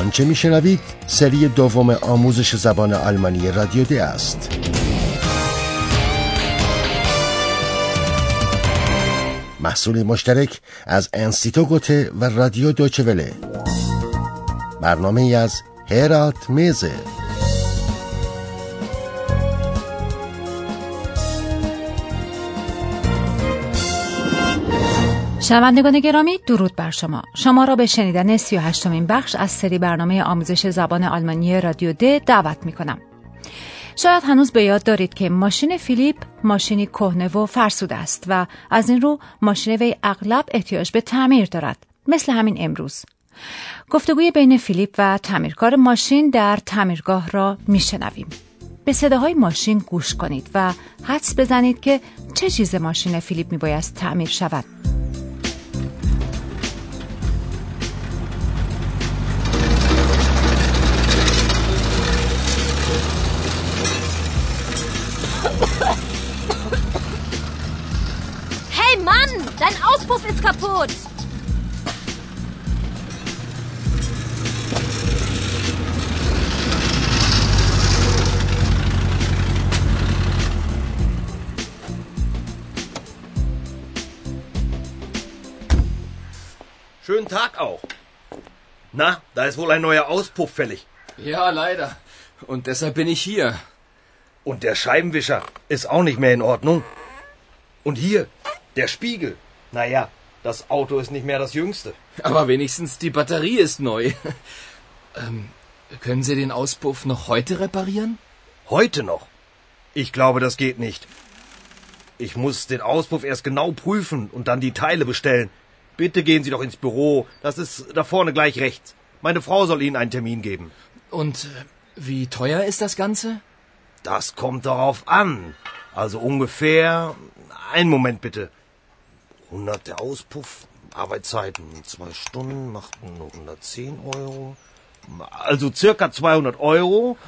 آنچه میشنوید؟ سری دوم آموزش زبان آلمانی رادیو دی است. محصول مشترک از انستیتو گوته و رادیو دوچوله برنامه از هرات میزه. شنوندگان گرامی درود بر شما. شما را به شنیدن 38 مین بخش از سری برنامه آموزش زبان آلمانی رادیو د دعوت می کنم شاید هنوز به یاد دارید که ماشین فیلیپ ماشینی کهنه و فرسوده است و از این رو ماشین وی اغلب احتیاج به تعمیر دارد مثل همین امروز. گفتگوی بین فیلیپ و تعمیرکار ماشین در تعمیرگاه را میشنویم. به صداهای ماشین گوش کنید و حدس بزنید که چه چیز ماشین فیلیپ میبایست تعمیر شود. Schönen Tag auch. Na, da ist wohl ein neuer Auspuff fällig. Ja, leider. Und deshalb bin ich hier. Und der Scheibenwischer ist auch nicht mehr in Ordnung. Und hier, der Spiegel. Naja, das Auto ist nicht mehr das jüngste. Aber wenigstens die Batterie ist neu. ähm, können Sie den Auspuff noch heute reparieren? Heute noch? Ich glaube, das geht nicht. Ich muss den Auspuff erst genau prüfen und dann die Teile bestellen. Bitte gehen Sie doch ins Büro. Das ist da vorne gleich rechts. Meine Frau soll Ihnen einen Termin geben. Und äh, wie teuer ist das Ganze? Das kommt darauf an. Also ungefähr. Einen Moment bitte. 100 der Auspuff, Arbeitszeiten zwei Stunden, machten nur 110 Euro. Also circa 200 Euro.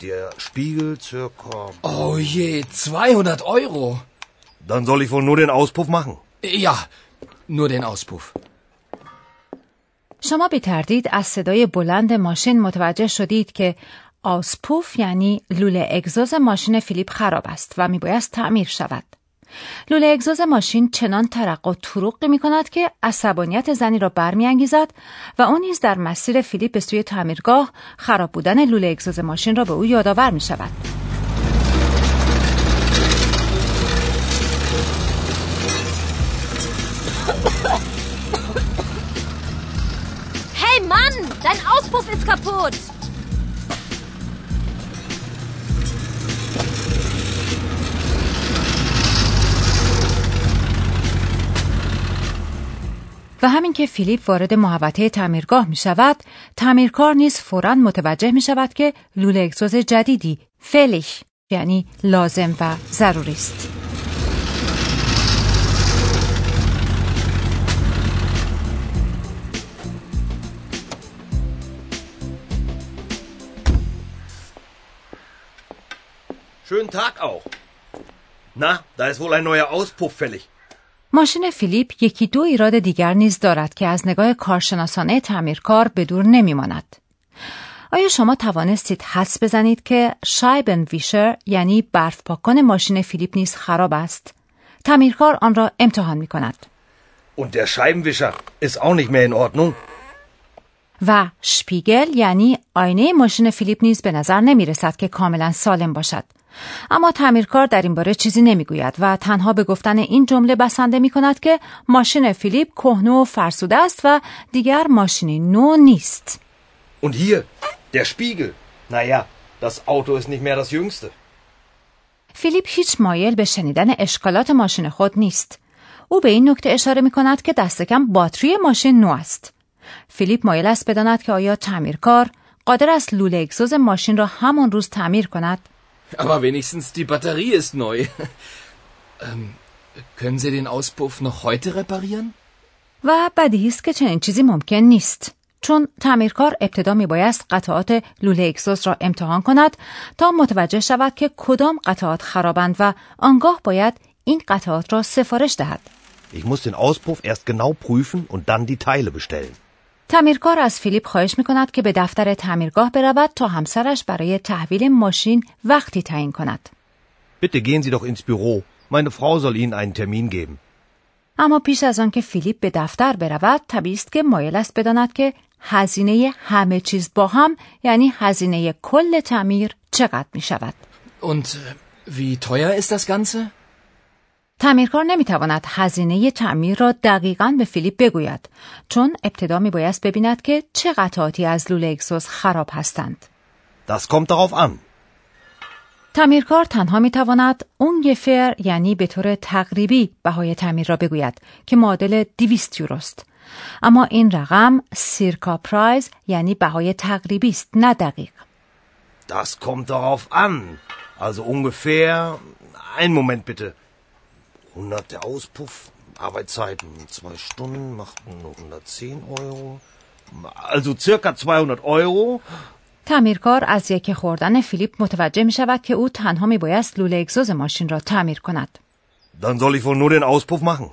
Der Spiegel circa... Oh je, 200 Euro. Dann soll ich wohl nur den Auspuff machen. Ja, nur den Auspuff. شما بی تردید از صدای بلند ماشین متوجه شدید که آسپوف یعنی لوله اگزوز ماشین فیلیپ خراب است و میبایست تعمیر شود. لوله اگزوز ماشین چنان ترق و تروقی می کند که عصبانیت زنی را برمیانگیزد و اون نیز در مسیر فیلیپ به سوی تعمیرگاه خراب بودن لوله اگزوز ماشین را به او یادآور می شود. Kaputt. و همین که فیلیپ وارد محوطه تعمیرگاه می شود تعمیرکار نیز فورا متوجه می شود که لوله اگزوز جدیدی فلیش یعنی لازم و ضروری است Schönen Tag auch. Na, da ist wohl ein neuer Auspuff fällig. ماشین فیلیپ یکی دو ایراد دیگر نیز دارد که از نگاه کارشناسانه تعمیرکار به دور نمیماند. آیا شما توانستید حس بزنید که شایبن ویشر یعنی برف پاکن ماشین فیلیپ نیز خراب است؟ تعمیرکار آن را امتحان می کند. Und der Scheibenwischer ist auch nicht mehr in Ordnung. و شپیگل یعنی آینه ماشین فیلیپ نیز به نظر نمی رسد که کاملا سالم باشد. اما تعمیرکار در این باره چیزی نمی‌گوید و تنها به گفتن این جمله بسنده می کند که ماشین فیلیپ کهنه و فرسوده است و دیگر ماشینی نو نیست. Und hier, der Spiegel. Naja, das Auto ist nicht mehr das jüngste. فیلیپ هیچ مایل به شنیدن اشکالات ماشین خود نیست. او به این نکته اشاره می کند که دست کم باتری ماشین نو است. فیلیپ مایل است بداند که آیا تعمیرکار قادر است لوله اگزوز ماشین را همان روز تعمیر کند؟ Aber wenigstens die Batterie ist neu. ähm, können Sie den Auspuff noch heute reparieren? و بدیهی است که چنین چیزی ممکن نیست. چون تعمیرکار ابتدا میبایست قطعات لوله اگزوز را امتحان کند تا متوجه شود که کدام قطعات خرابند و آنگاه باید این قطعات را سفارش دهد. Ich muss den Auspuff erst genau prüfen und dann die Teile bestellen. تعمیرکار از فیلیپ خواهش می کند که به دفتر تعمیرگاه برود تا همسرش برای تحویل ماشین وقتی تعیین کند. Bitte gehen Sie doch ins Büro. Meine Frau soll Ihnen einen Termin geben. اما پیش از آن که فیلیپ به دفتر برود طبیعی است که مایل است بداند که هزینه همه چیز با هم یعنی هزینه کل تعمیر چقدر می شود. Und äh, wie teuer ist das Ganze? تعمیرکار نمی‌تواند هزینه تعمیر را دقیقا به فیلیپ بگوید چون ابتدا می بایست ببیند که چه قطعاتی از لوله اگزوز خراب هستند. Das kommt darauf an. تعمیرکار تنها می تواند اون گفر یعنی به طور تقریبی بهای تعمیر را بگوید که معادل 200 یوروست. اما این رقم سیرکا پرایز یعنی بهای تقریبی است نه دقیق. Das kommt darauf an. Also ungefähr. Einen Moment bitte. 100 der Auspuff, Arbeitszeiten zwei Stunden, machten 110 Euro. Also circa 200 Euro. تعمیرکار از یک خوردن فیلیپ متوجه می شود که او تنها می بایست لوله اگزوز ماشین را تعمیر کند. Dann soll ich wohl nur den Auspuff machen.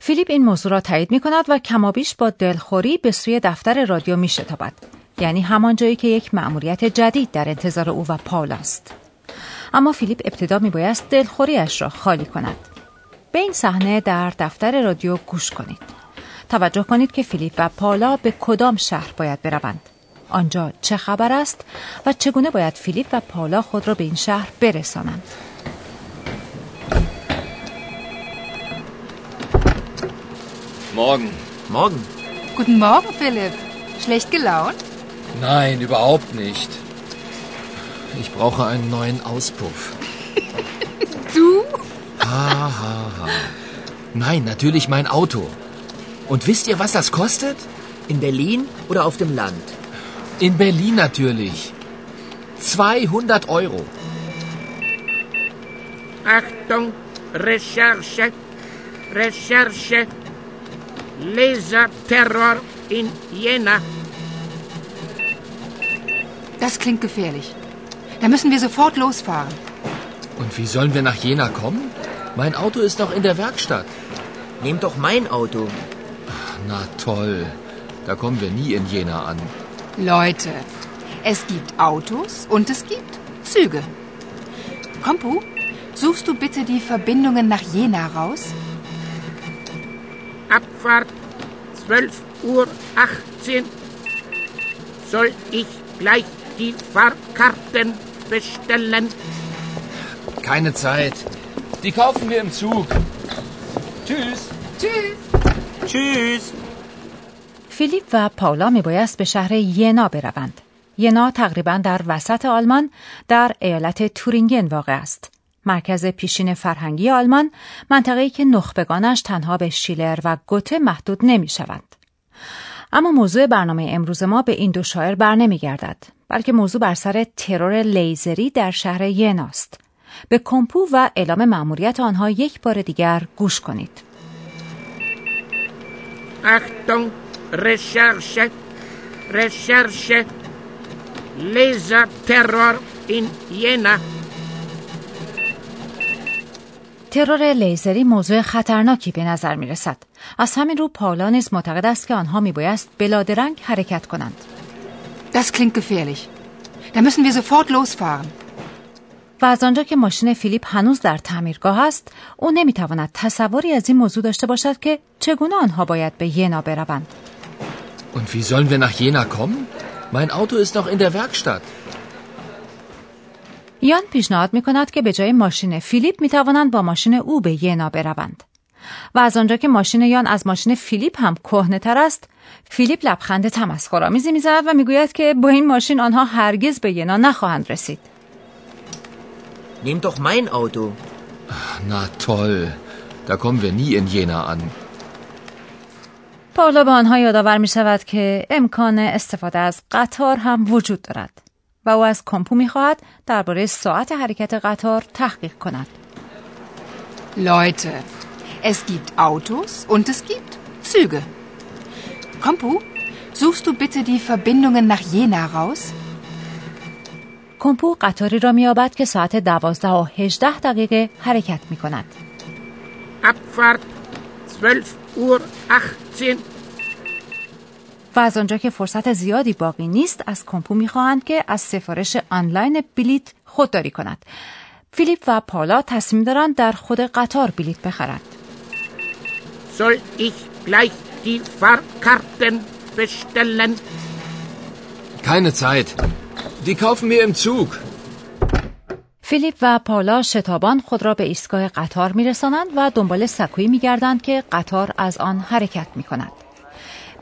فیلیپ این موضوع را تایید می کند و کمابیش با دلخوری به سوی دفتر رادیو می شتابد. یعنی همان جایی که یک مأموریت جدید در انتظار او و پاول است. اما فیلیپ ابتدا می بایست دلخوریش را خالی کند. به این صحنه در دفتر رادیو گوش کنید. توجه کنید که فیلیپ و پالا به کدام شهر باید بروند. آنجا چه خبر است و چگونه باید فیلیپ و پالا خود را به این شهر برسانند. Morgen. Morgen. Guten Morgen, Philipp. Schlecht gelaunt? Nein, überhaupt nicht. Ich brauche einen neuen Auspuff. Du? Ha, ha, ha. Nein, natürlich mein Auto. Und wisst ihr, was das kostet? In Berlin oder auf dem Land? In Berlin natürlich. 200 Euro. Achtung, Recherche, Recherche, Laserterror in Jena. Das klingt gefährlich. Da müssen wir sofort losfahren. Und wie sollen wir nach Jena kommen? Mein Auto ist noch in der Werkstatt. Nehmt doch mein Auto. Na toll. Da kommen wir nie in Jena an. Leute, es gibt Autos und es gibt Züge. Kompu, suchst du bitte die Verbindungen nach Jena raus? Abfahrt 12 Uhr 18. Soll ich gleich die Fahrkarten bestellen? Keine Zeit. Die kaufen wir im Zug. Tschüss. Tschüss. Tschüss. فیلیپ و پاولا می بایست به شهر ینا بروند. ینا تقریبا در وسط آلمان در ایالت تورینگن واقع است. مرکز پیشین فرهنگی آلمان منطقه‌ای که نخبگانش تنها به شیلر و گوته محدود نمی شوند. اما موضوع برنامه امروز ما به این دو شاعر بر نمی گردد بلکه موضوع بر سر ترور لیزری در شهر یناست. به کمپو و اعلام مأموریت آنها یک بار دیگر گوش کنید. Achtung, Recherche, Recherche, Laserterror in Jena. ترور لیزری موضوع خطرناکی به نظر می رسد. از همین رو پاولا نیز معتقد است که آنها می بایست بلادرنگ حرکت کنند. Das klingt gefährlich. Da müssen wir sofort losfahren. و از آنجا که ماشین فیلیپ هنوز در تعمیرگاه است او نمی‌تواند تصوری از این موضوع داشته باشد که چگونه آنها باید به ینا بروند Und wie sollen wir nach Jena kommen? Mein Auto ist noch in der Werkstatt. یان پیشنهاد می کند که به جای ماشین فیلیپ می توانند با ماشین او به ینا بروند و از آنجا که ماشین یان از ماشین فیلیپ هم کهنه تر است فیلیپ لبخند تمسخرآمیزی می‌زند و می‌گوید که با این ماشین آنها هرگز به ینا نخواهند رسید Nehmt doch mein Auto. Na toll. Da kommen wir nie in Jena an. پاولا به آنها یادآور می شود که امکان استفاده از قطار هم وجود دارد و او از کمپو می خواهد درباره ساعت حرکت قطار تحقیق کند. Leute, es gibt Autos und es gibt Züge. Kompu, suchst du bitte die Verbindungen nach Jena raus? کمپو قطاری را مییابد که ساعت دوازده و هجده دقیقه حرکت می کند. Abfahrt 12 Uhr 18. و از آنجا که فرصت زیادی باقی نیست از کمپو می‌خواهند که از سفارش آنلاین بلیت خودداری کند فیلیپ و پالا تصمیم دارند در خود قطار بلیت بخرند Soll ich gleich die Fahrkarten bestellen? Keine Zeit. Die kaufen wir im Zug. فیلیپ و پالا شتابان خود را به ایستگاه قطار میرسانند و دنبال سکویی میگردند که قطار از آن حرکت می کند.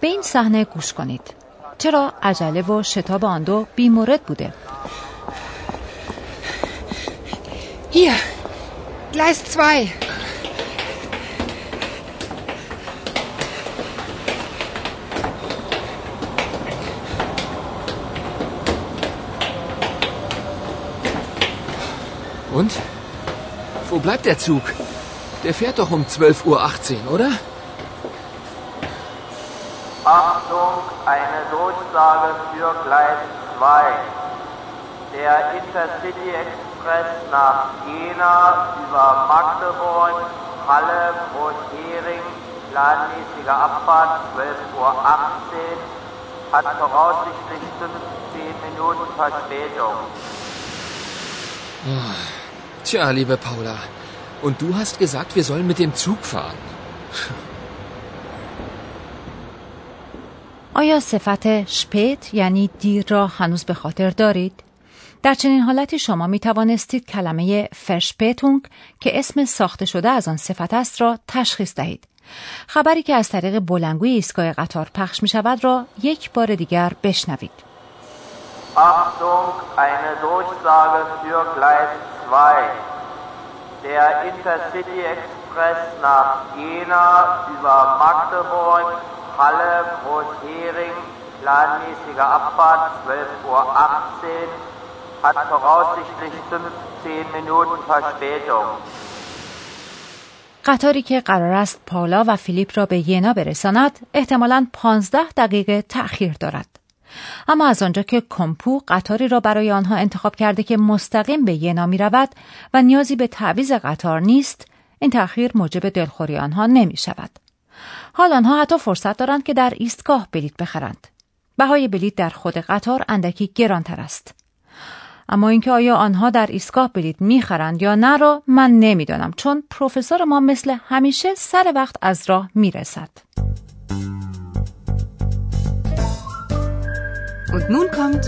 به این صحنه گوش کنید. چرا عجله و شتاب آن دو بیمورد بوده؟ Hier, Gleis 2. Und? Wo bleibt der Zug? Der fährt doch um 12.18 Uhr, oder? Achtung, eine Durchsage für Gleis 2. Der Intercity Express nach Jena über Magdeburg, Halle, Groß-Hering, planmäßige Abfahrt 12.18 Uhr, hat voraussichtlich 15 Minuten Verspätung. Tja, liebe Paula. Und du hast gesagt, wir sollen mit dem Zug fahren. آیا صفت شپیت یعنی دیر را هنوز به خاطر دارید؟ در چنین حالتی شما می توانستید کلمه فرشپیتونگ که اسم ساخته شده از آن صفت است را تشخیص دهید. خبری که از طریق بلنگوی ایستگاه قطار پخش می شود را یک بار دیگر بشنوید. Achtung, eine Durchsage für Gleis 2. Der Intercity Express nach Jena über Magdeburg, Halle, Groß-Hering, planmäßige Abfahrt 12.18 Uhr, hat voraussichtlich 15 Minuten Verspätung. قطاری که قرار است پالا و فیلیپ را به ینا برساند احتمالاً 15 دقیقه تأخیر دارد. اما از آنجا که کمپو قطاری را برای آنها انتخاب کرده که مستقیم به ینا می رود و نیازی به تعویز قطار نیست این تأخیر موجب دلخوری آنها نمی شود. حال آنها حتی فرصت دارند که در ایستگاه بلیت بخرند. بهای بلیت در خود قطار اندکی گرانتر است. اما اینکه آیا آنها در ایستگاه بلیت می‌خرند یا نه را من نمی‌دانم چون پروفسور ما مثل همیشه سر وقت از راه می‌رسد. Und nun kommt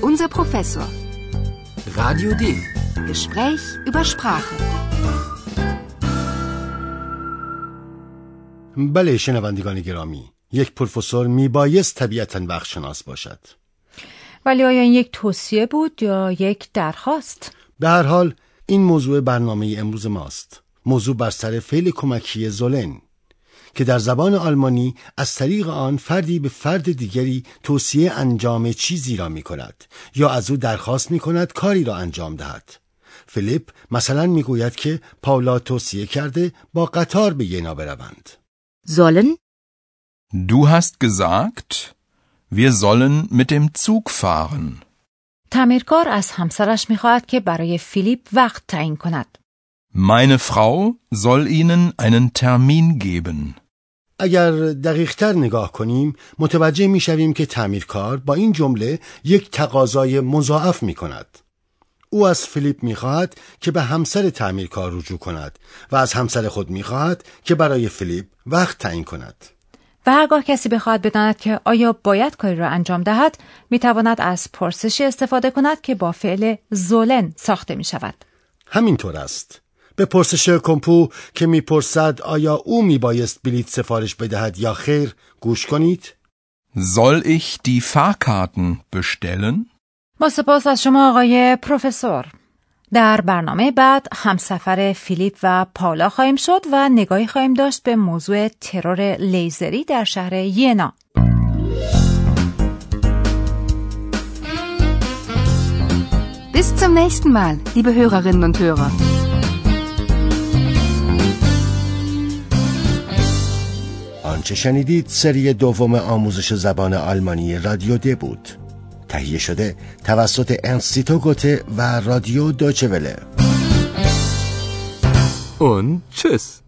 unser Professor. Radio D. Gespräch über Sprache. بله شنوندگان گرامی یک پروفسور میبایست طبیعتا وقتشناس باشد ولی آیا این یک توصیه بود یا یک درخواست؟ به هر حال این موضوع برنامه امروز ماست موضوع بر سر فعل کمکی زولن که در زبان آلمانی از طریق آن فردی به فرد دیگری توصیه انجام چیزی را می کند یا از او درخواست می کند کاری را انجام دهد فیلیپ مثلا می گوید که پاولا توصیه کرده با قطار به ینا بروند Sollen? Du hast gesagt, wir sollen mit dem Zug fahren. تعمیرکار از همسرش می‌خواهد که برای فیلیپ وقت تعیین کند. Meine Frau soll Ihnen einen Termin geben. اگر دقیقتر نگاه کنیم متوجه می شویم که تعمیرکار با این جمله یک تقاضای مضاعف می کند. او از فیلیپ می خواهد که به همسر تعمیرکار رجوع کند و از همسر خود می خواهد که برای فیلیپ وقت تعیین کند. و هرگاه کسی بخواهد بداند که آیا باید کاری را انجام دهد می تواند از پرسشی استفاده کند که با فعل زولن ساخته می شود. همینطور است. به پرسش کمپو که می‌پرسد آیا او میبایست بلیت سفارش بدهد یا خیر گوش کنید Soll ich die Fahrkarten bestellen? با سپاس از شما آقای پروفسور در برنامه بعد همسفر فیلیپ و پالا خواهیم شد و نگاهی خواهیم داشت به موضوع ترور لیزری در شهر ینا Bis zum nächsten Mal, liebe Hörerinnen und Hörer. آنچه شنیدید سری دوم آموزش زبان آلمانی رادیو د بود تهیه شده توسط انستیتو گوته و رادیو دوچوله Und tschüss.